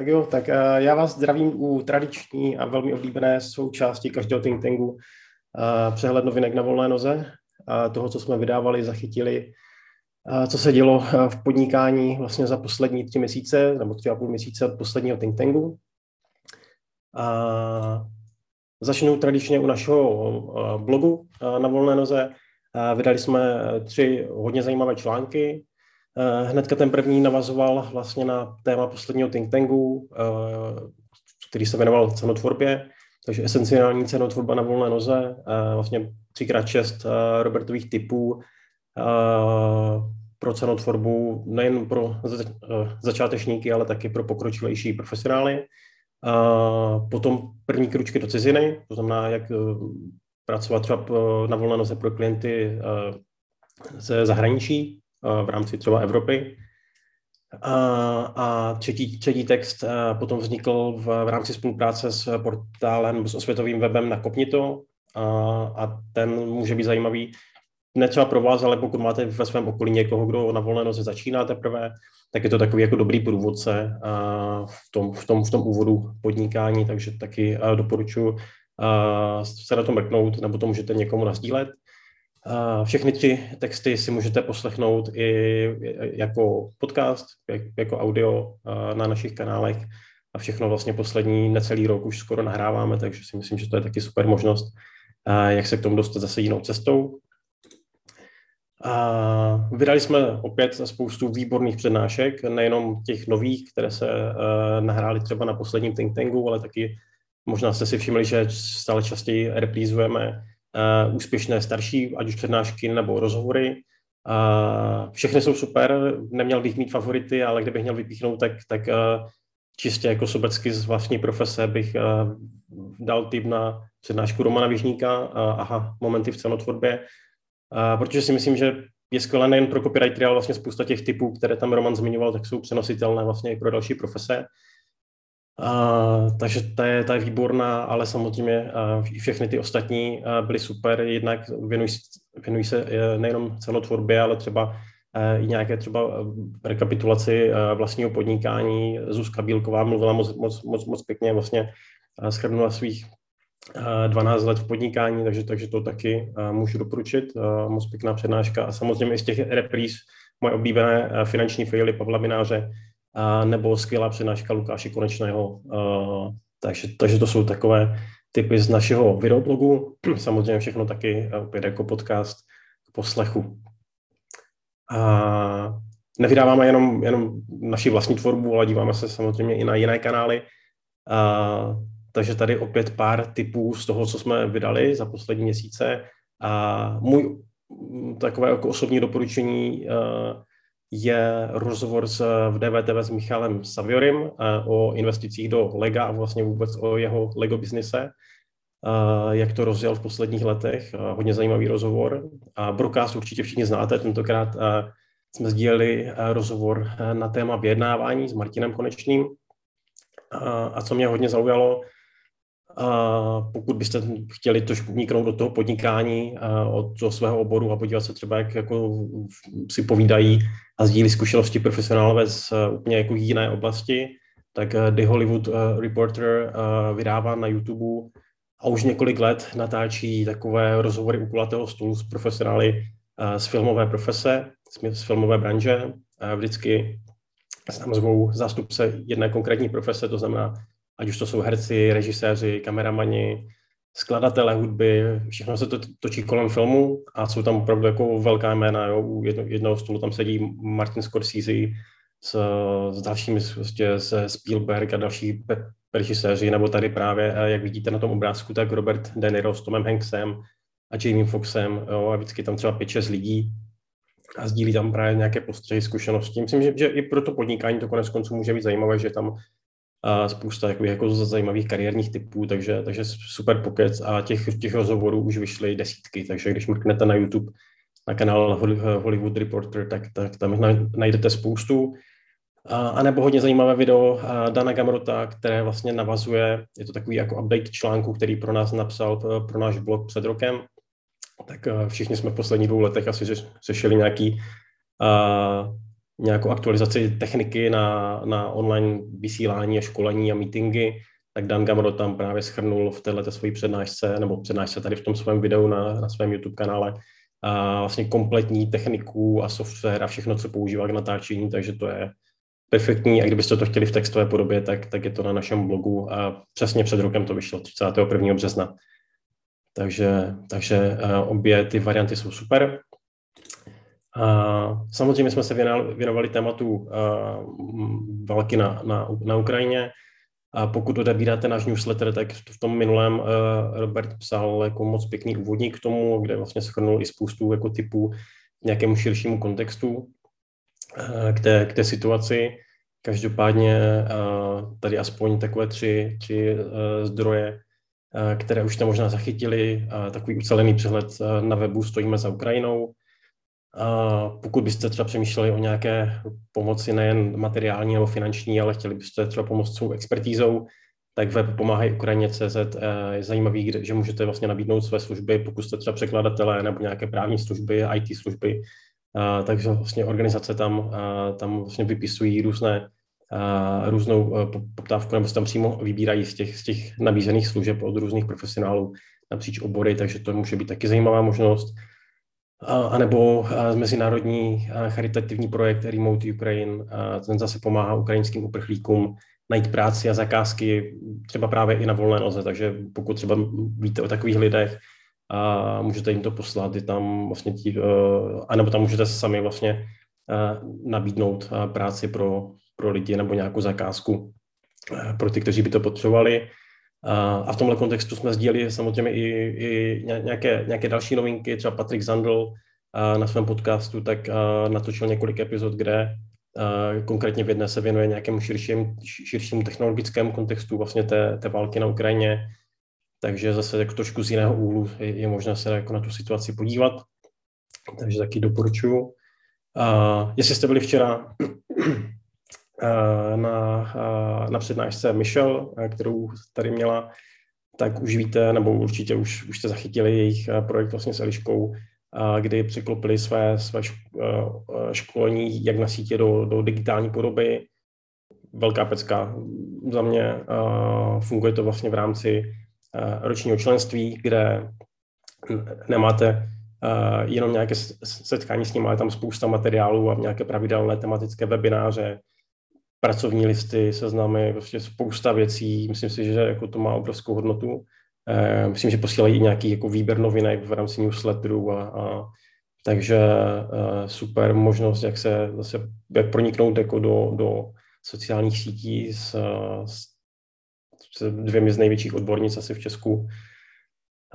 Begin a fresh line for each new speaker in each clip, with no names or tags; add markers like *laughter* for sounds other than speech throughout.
Tak jo, tak uh, já vás zdravím u tradiční a velmi oblíbené součásti každého think tanku uh, přehled novinek na volné noze, toho, co jsme vydávali, zachytili, uh, co se dělo v podnikání vlastně za poslední tři měsíce, nebo tři a půl měsíce od posledního think tanku. Uh, začnu tradičně u našeho blogu na volné noze. Vydali jsme tři hodně zajímavé články, Eh, hnedka ten první navazoval vlastně na téma posledního think tanku, eh, který se věnoval cenotvorbě, takže esenciální cenotvorba na volné noze, eh, vlastně 3x6 Robertových typů pro cenotvorbu nejen pro začátečníky, ale taky pro pokročilejší profesionály. Potom první kručky do ciziny, to znamená, jak pracovat třeba na volné noze pro klienty ze zahraničí, v rámci třeba Evropy. A, a třetí, třetí text potom vznikl v, v rámci spolupráce s portálem, s osvětovým webem na Kopnito a, a ten může být zajímavý ne třeba pro vás, ale pokud máte ve svém okolí někoho, kdo na volné noze začíná teprve, tak je to takový jako dobrý průvodce v tom, v tom, v tom úvodu podnikání, takže taky doporučuji se na to mrknout, nebo to můžete někomu nazdílet. Všechny tři texty si můžete poslechnout i jako podcast, jako audio na našich kanálech a všechno vlastně poslední necelý rok už skoro nahráváme, takže si myslím, že to je taky super možnost, jak se k tomu dostat zase jinou cestou. A vydali jsme opět spoustu výborných přednášek, nejenom těch nových, které se nahrály třeba na posledním think tanku, ale taky možná jste si všimli, že stále častěji reprízujeme uh, úspěšné starší, ať už přednášky nebo rozhovory. Uh, všechny jsou super, neměl bych mít favority, ale kdybych měl vypíchnout, tak, tak uh, čistě jako sobecky z vlastní profese bych dal tip na přednášku Romana Vižníka, aha, momenty v cenotvorbě, protože si myslím, že je skvělé nejen pro copywritery, ale vlastně spousta těch typů, které tam Roman zmiňoval, tak jsou přenositelné vlastně i pro další profese. Takže ta je, ta je výborná, ale samozřejmě uh, všechny ty ostatní uh, byly super, jednak věnují, věnují se uh, nejenom cenotvorbě, ale třeba uh, i nějaké třeba rekapitulaci uh, vlastního podnikání. Zuzka Bílková mluvila moc, moc, moc, moc pěkně, vlastně uh, schrnula svých uh, 12 let v podnikání, takže, takže to taky můžu doporučit. Moc pěkná přednáška a samozřejmě i z těch repríz moje oblíbené finanční faily Pavla Mináře, a nebo skvělá přednáška Lukáše Konečného. Takže, takže to jsou takové typy z našeho videoblogu. *clears throat* Samozřejmě všechno taky opět jako podcast k poslechu. A nevydáváme jenom, jenom naši vlastní tvorbu, ale díváme se samozřejmě i na jiné kanály. A, takže tady opět pár typů z toho, co jsme vydali za poslední měsíce. A můj takové jako osobní doporučení je rozhovor s, v DVTV s Michalem Saviorim eh, o investicích do Lega a vlastně vůbec o jeho Lego biznise, eh, jak to rozjel v posledních letech. Eh, hodně zajímavý rozhovor. A Brokast určitě všichni znáte, tentokrát jsme sdíleli rozhovor na téma vyjednávání s Martinem Konečným. A co mě hodně zaujalo, a pokud byste chtěli trošku vniknout do toho podnikání od toho svého oboru a podívat se třeba, jak jako si povídají a sdílí zkušenosti profesionálové z úplně jako jiné oblasti, tak eh, The Hollywood eh, Reporter vydává na YouTube a už několik let natáčí takové rozhovory u kulatého stolu s profesionály z filmové profese, z filmové branže. Vždycky se tam zvou zástupce jedné konkrétní profese, to znamená ať už to jsou herci, režiséři, kameramani, skladatelé hudby, všechno se to točí kolem filmu a jsou tam opravdu jako velká jména. Jo. U jedno, jednoho stolu tam sedí Martin Scorsese s, s dalšími, prostě se Spielberg a další režiséři, nebo tady právě, jak vidíte na tom obrázku, tak Robert De Niro s Tomem Hanksem a Jamie Foxem jo, a vždycky tam třeba 5-6 lidí a sdílí tam právě nějaké postřehy, zkušenosti. Myslím, že, že i pro to podnikání to konec konců může být zajímavé, že tam a spousta jako, jako zajímavých kariérních typů, takže, takže super pokec a těch, těch rozhovorů už vyšly desítky, takže když mrknete na YouTube na kanál Hollywood Reporter, tak, tak tam najdete spoustu. A, nebo hodně zajímavé video Dana Gamrota, které vlastně navazuje, je to takový jako update článku, který pro nás napsal pro náš blog před rokem, tak všichni jsme v posledních dvou letech asi řešili nějaký nějakou aktualizaci techniky na, na online vysílání a školení a meetingy, tak Dan Gamro tam právě schrnul v této své přednášce, nebo přednášce tady v tom svém videu na, na svém YouTube kanále, a vlastně kompletní techniku a software a všechno, co používá k natáčení, takže to je perfektní a kdybyste to chtěli v textové podobě, tak, tak je to na našem blogu a přesně před rokem to vyšlo, 31. března. Takže, takže obě ty varianty jsou super. A samozřejmě jsme se věnovali, tématu války na, na, na Ukrajině. A pokud odebíráte náš newsletter, tak v tom minulém uh, Robert psal jako moc pěkný úvodník k tomu, kde vlastně schrnul i spoustu jako typů nějakému širšímu kontextu uh, k, té, k té situaci. Každopádně tady aspoň takové tři, tři zdroje, které už jste možná zachytili. Takový ucelený přehled na webu Stojíme za Ukrajinou, a pokud byste třeba přemýšleli o nějaké pomoci nejen materiální nebo finanční, ale chtěli byste třeba pomoct svou expertízou, tak web Pomáhej Ukrajině.cz eh, je zajímavý, že můžete vlastně nabídnout své služby, pokud jste třeba překladatelé nebo nějaké právní služby, IT služby, takže vlastně organizace tam, tam vlastně vypisují různé různou eh, poptávku, nebo se tam přímo vybírají z těch, z těch nabízených služeb od různých profesionálů napříč obory, takže to může být taky zajímavá možnost a nebo mezinárodní charitativní projekt Remote Ukraine, ten zase pomáhá ukrajinským uprchlíkům najít práci a zakázky třeba právě i na volné noze, takže pokud třeba víte o takových lidech, a můžete jim to poslat, je tam vlastně tí, e, anebo tam můžete sami vlastně e, nabídnout e, práci pro, pro lidi nebo nějakou zakázku pro ty, kteří by to potřebovali. A v tomhle kontextu jsme sdíleli samozřejmě i, i nějaké, nějaké další novinky, třeba Patrik Zandl na svém podcastu tak natočil několik epizod, kde konkrétně v jedné se věnuje nějakému širším, širšímu technologickému kontextu vlastně té, té války na Ukrajině, takže zase jako trošku z jiného úhlu je, je možné se jako na tu situaci podívat, takže taky doporučuju. A jestli jste byli včera na, eh, na přednášce Michelle, eh, kterou tady měla, tak už víte, nebo určitě už, už jste zachytili jejich projekt vlastně s Eliškou, kdy překlopili své, své školení jak na sítě do, do digitální podoby. Velká pecka za mě. Funguje to vlastně v rámci ročního členství, kde nemáte jenom nějaké setkání s nimi, ale tam spousta materiálů a nějaké pravidelné tematické webináře, pracovní listy, seznamy, prostě spousta věcí. Myslím si, že jako to má obrovskou hodnotu. Eh, myslím, že posílají i nějaký jako výběr novinek v rámci newsletterů a, a takže eh, super možnost, jak se zase jak proniknout jako do, do sociálních sítí s, s, s dvěmi z největších odbornic asi v Česku.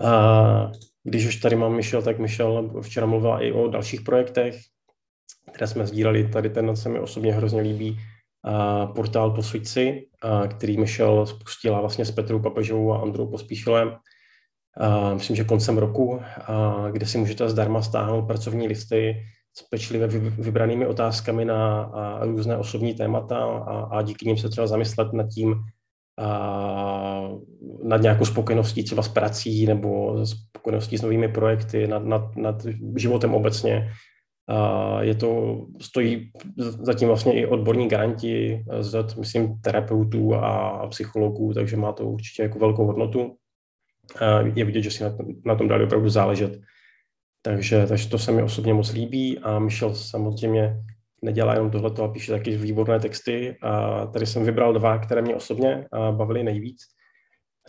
A když už tady mám Michel, tak Michel včera mluvila i o dalších projektech, které jsme sdíleli. Tady ten se mi osobně hrozně líbí portál Posvíci, který Michel spustila vlastně s Petrou Papežovou a Androu Pospíšilem, myslím, že koncem roku, kde si můžete zdarma stáhnout pracovní listy s pečlivě vybranými otázkami na různé osobní témata a, díky nim se třeba zamyslet nad tím, nad nějakou spokojeností třeba s prací nebo spokojeností s novými projekty, nad, nad, nad životem obecně. A je to, stojí zatím vlastně i odborní garanti z, myslím, terapeutů a psychologů, takže má to určitě jako velkou hodnotu. A je vidět, že si na tom, na tom dali opravdu záležet. Takže, takže to se mi osobně moc líbí a Michel samozřejmě nedělá jenom tohle, ale píše taky výborné texty. A tady jsem vybral dva, které mě osobně bavily nejvíc,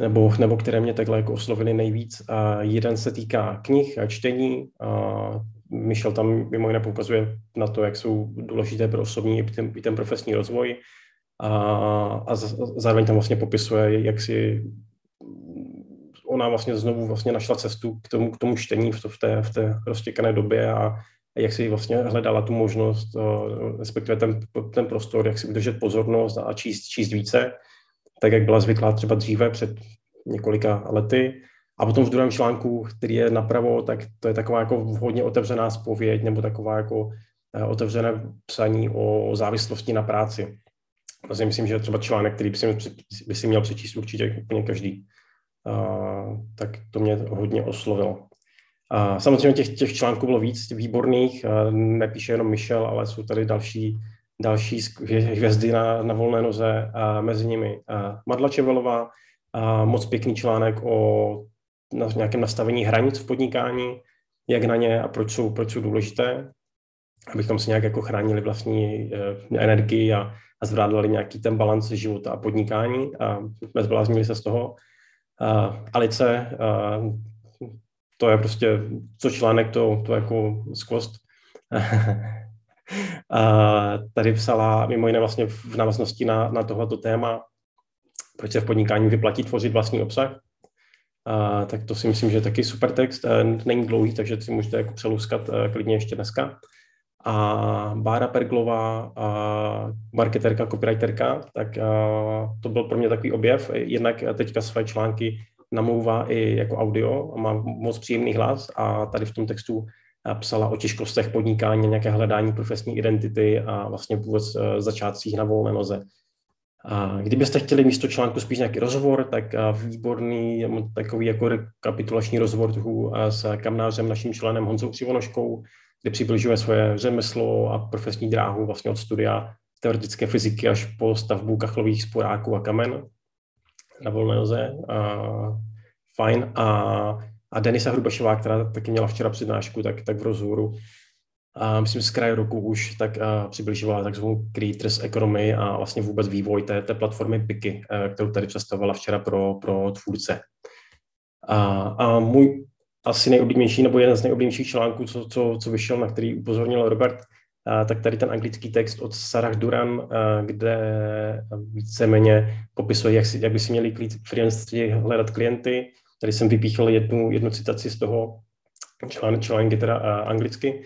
nebo, nebo které mě takhle jako oslovily nejvíc. A jeden se týká knih a čtení. A Michel tam mimo jiné poukazuje na to, jak jsou důležité pro osobní i ten, i ten profesní rozvoj. A, a zároveň tam vlastně popisuje, jak si ona vlastně znovu vlastně našla cestu k tomu, k tomu čtení v, to, v té, v té roztěkané době a jak si vlastně hledala tu možnost, respektive ten, ten prostor, jak si udržet pozornost a číst, číst více, tak jak byla zvyklá třeba dříve před několika lety a potom v druhém článku, který je napravo, tak to je taková jako hodně otevřená zpověď nebo taková jako eh, otevřené psaní o závislosti na práci. Vlastně myslím, že třeba článek, který by si, by si měl přečíst určitě úplně každý. Uh, tak to mě hodně oslovilo. A samozřejmě těch, těch článků bylo víc výborných, uh, nepíše jenom Michel, ale jsou tady další další hvězdy na, na volné noze, a mezi nimi a Madla Čevelová, a moc pěkný článek o na nějakém nastavení hranic v podnikání, jak na ně a proč jsou, proč jsou důležité, abychom si nějak jako chránili vlastní eh, energii a, a zvládali nějaký ten balans života a podnikání a jsme zbláznili se z toho. Uh, Alice, uh, to je prostě, co článek, to, to jako skvost. *laughs* a tady psala mimo jiné vlastně v návaznosti na, na tohleto téma, proč se v podnikání vyplatí tvořit vlastní obsah. A, tak to si myslím, že je taky super text. Není dlouhý, takže si můžete jako přeluskat klidně ještě dneska. A Bára Perglová, a marketerka, copywriterka, tak a, to byl pro mě takový objev. Jednak teďka své články namlouvá i jako audio, má moc příjemný hlas a tady v tom textu psala o těžkostech podnikání, nějaké hledání profesní identity a vlastně vůbec e, začátcích na volné noze. A kdybyste chtěli místo článku spíš nějaký rozhovor, tak výborný takový jako rekapitulační rozhovor s kamnářem, naším členem Honzou Křivonoškou, kde přibližuje svoje řemeslo a profesní dráhu vlastně od studia teoretické fyziky až po stavbu kachlových sporáků a kamen na volné noze. A, fajn. A, a Denisa Hrubašová, která taky měla včera přednášku, tak, tak v rozhovoru a myslím, z kraje roku už tak a přibližovala takzvanou Creators Economy a vlastně vůbec vývoj té, té platformy Piky, kterou tady představovala včera pro, pro tvůrce. A, a můj asi nejoblíbenější, nebo jeden z nejoblíbenějších článků, co, co, co vyšel, na který upozornil Robert, a, tak tady ten anglický text od Sarah Duran, a, kde víceméně popisuje, jak, si, jak by si měli freelanceri hledat klienty. Tady jsem vypíchl jednu, jednu citaci z toho článku, článek je teda a, anglicky.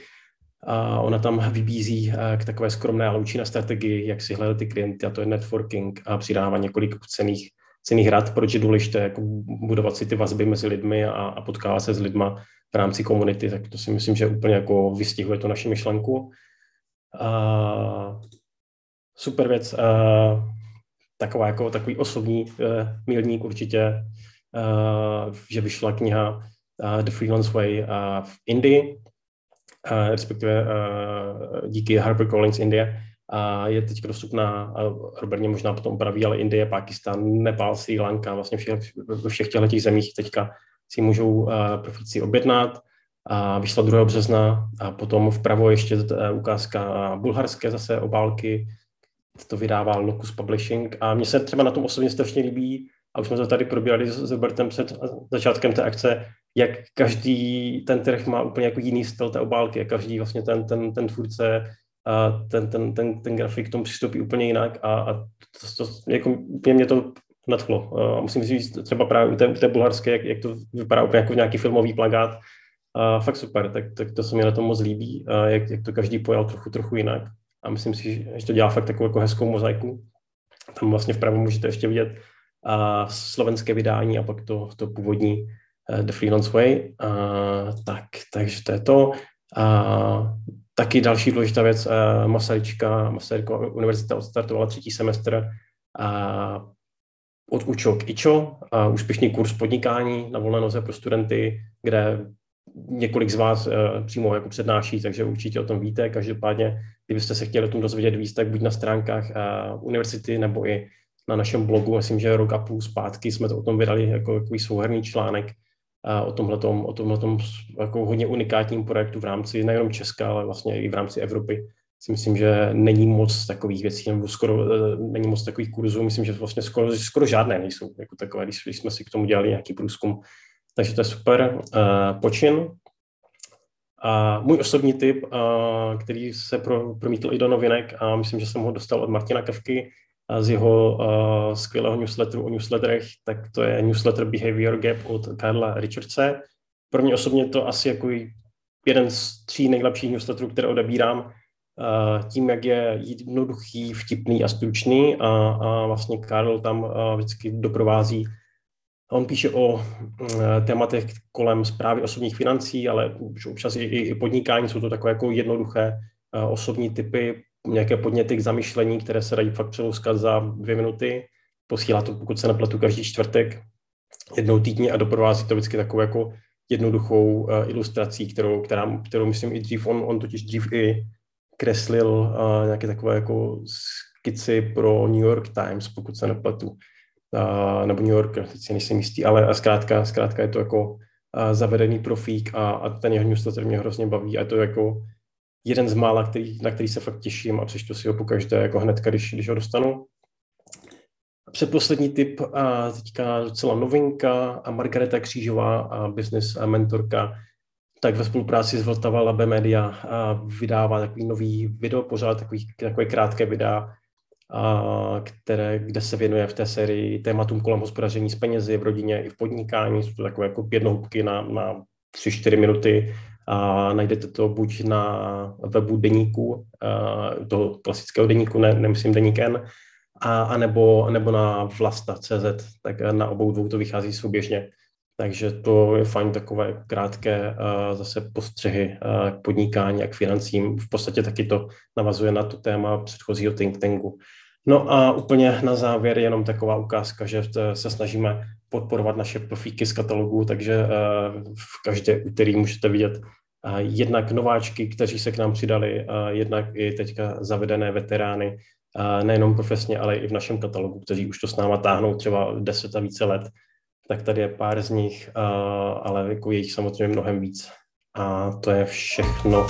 A ona tam vybízí k takové skromné, ale účinné strategii, jak si hledat ty klienty, a to je networking a přidává několik cených cených rad, proč je důležité jako budovat si ty vazby mezi lidmi a, a potkávat se s lidma v rámci komunity, tak to si myslím, že úplně jako vystihuje to naši myšlenku. A, super věc, a, taková jako takový osobní uh, milník určitě, uh, že vyšla kniha uh, The Freelance Way uh, v Indii, respektive uh, díky HarperCollins Indie, a je teď dostupná, Robert mě možná potom praví, ale Indie, Pakistan, Nepal, Sri Lanka, vlastně všech, ve všech těchto těch zemích teďka si můžou uh, profíci objednat. A vyšla 2. března a potom vpravo ještě uh, ukázka bulharské zase obálky, to vydává Locus Publishing a mně se třeba na tom osobně strašně líbí, a už jsme to tady probírali s Robertem před začátkem té akce, jak každý ten trh má úplně jako jiný styl té obálky a každý vlastně ten, ten, ten tvůrce a ten, ten, ten, ten grafik k tomu přistoupí úplně jinak a, a to, to, jako mě, mě to nadchlo. A musím říct třeba právě u té, u té bulharské, jak, jak to vypadá úplně jako nějaký filmový plagát. A fakt super, tak, tak to se mi na tom moc líbí, a jak, jak to každý pojal trochu, trochu jinak. A myslím si, že to dělá fakt takovou jako hezkou mozaiku. Tam vlastně vpravo můžete ještě vidět a slovenské vydání a pak to, to původní The Freelance Way. A, tak, takže to je to. A Taky další důležitá věc, uh, Masaryčka, Masarykova univerzita odstartovala třetí semestr uh, od UČO k IČO, uh, úspěšný kurz podnikání na volné noze pro studenty, kde několik z vás uh, přímo jako přednáší, takže určitě o tom víte. Každopádně, kdybyste se chtěli o tom dozvědět víc, tak buď na stránkách uh, univerzity nebo i na našem blogu, myslím, že rok a půl zpátky jsme to o tom vydali jako takový souhrný článek, o tomhletom, o tomhletom jako hodně unikátním projektu v rámci nejenom Česka, ale vlastně i v rámci Evropy. Si myslím, že není moc takových věcí, nebo skoro e, není moc takových kurzů. Myslím, že vlastně skoro, skoro žádné nejsou jako takové, když, když jsme si k tomu dělali nějaký průzkum. Takže to je super. Uh, počin. A můj osobní tip, uh, který se pro, promítl i do novinek a myslím, že jsem ho dostal od Martina Kevky, z jeho uh, skvělého newsletteru o newsletterech, tak to je newsletter Behavior Gap od Karla Richardse. Pro mě osobně to asi jako jeden z tří nejlepších newsletterů, které odebírám, uh, tím, jak je jednoduchý, vtipný a stručný a, a vlastně Karl tam uh, vždycky doprovází On píše o uh, tématech kolem zprávy osobních financí, ale občas i, i podnikání jsou to takové jako jednoduché osobní typy nějaké podněty k zamýšlení, které se dají fakt přelouskat za dvě minuty. Posílá to, pokud se nepletu, každý čtvrtek, jednou týdně a doprovází to vždycky takovou jako jednoduchou uh, ilustrací, kterou, která, kterou myslím i dřív, on, on totiž dřív i kreslil uh, nějaké takové jako skici pro New York Times, pokud se nepletu, uh, nebo New Yorker, teď si nejsem jistý, ale zkrátka, zkrátka je to jako uh, zavedený profík a, a ten jeho newsletter mě hrozně baví a je to jako jeden z mála, který, na který se fakt těším a přečtu si ho pokaždé jako hned, když, když ho dostanu. Předposlední tip, a teďka docela novinka, a Margareta Křížová, a business a mentorka, tak ve spolupráci s Vltava Labe Media a vydává takový nový video, pořád takový, takové krátké videa, a které, kde se věnuje v té sérii tématům kolem hospodaření s penězi v rodině i v podnikání. Jsou to takové jako jednohubky na, na 3-4 minuty. A najdete to buď na webu deníku, toho klasického deníku, ne, nemyslím deník N, a, a nebo, nebo na vlasta.cz, tak na obou dvou to vychází souběžně. Takže to je fajn takové krátké uh, zase postřehy uh, k podnikání a k financím. V podstatě taky to navazuje na to téma předchozího think tanku. No a úplně na závěr jenom taková ukázka, že se snažíme podporovat naše profíky z katalogu, takže v každé úterý můžete vidět jednak nováčky, kteří se k nám přidali, jednak i teďka zavedené veterány, nejenom profesně, ale i v našem katalogu, kteří už to s náma táhnou třeba 10 a více let, tak tady je pár z nich, ale jako je jich samozřejmě mnohem víc. A to je všechno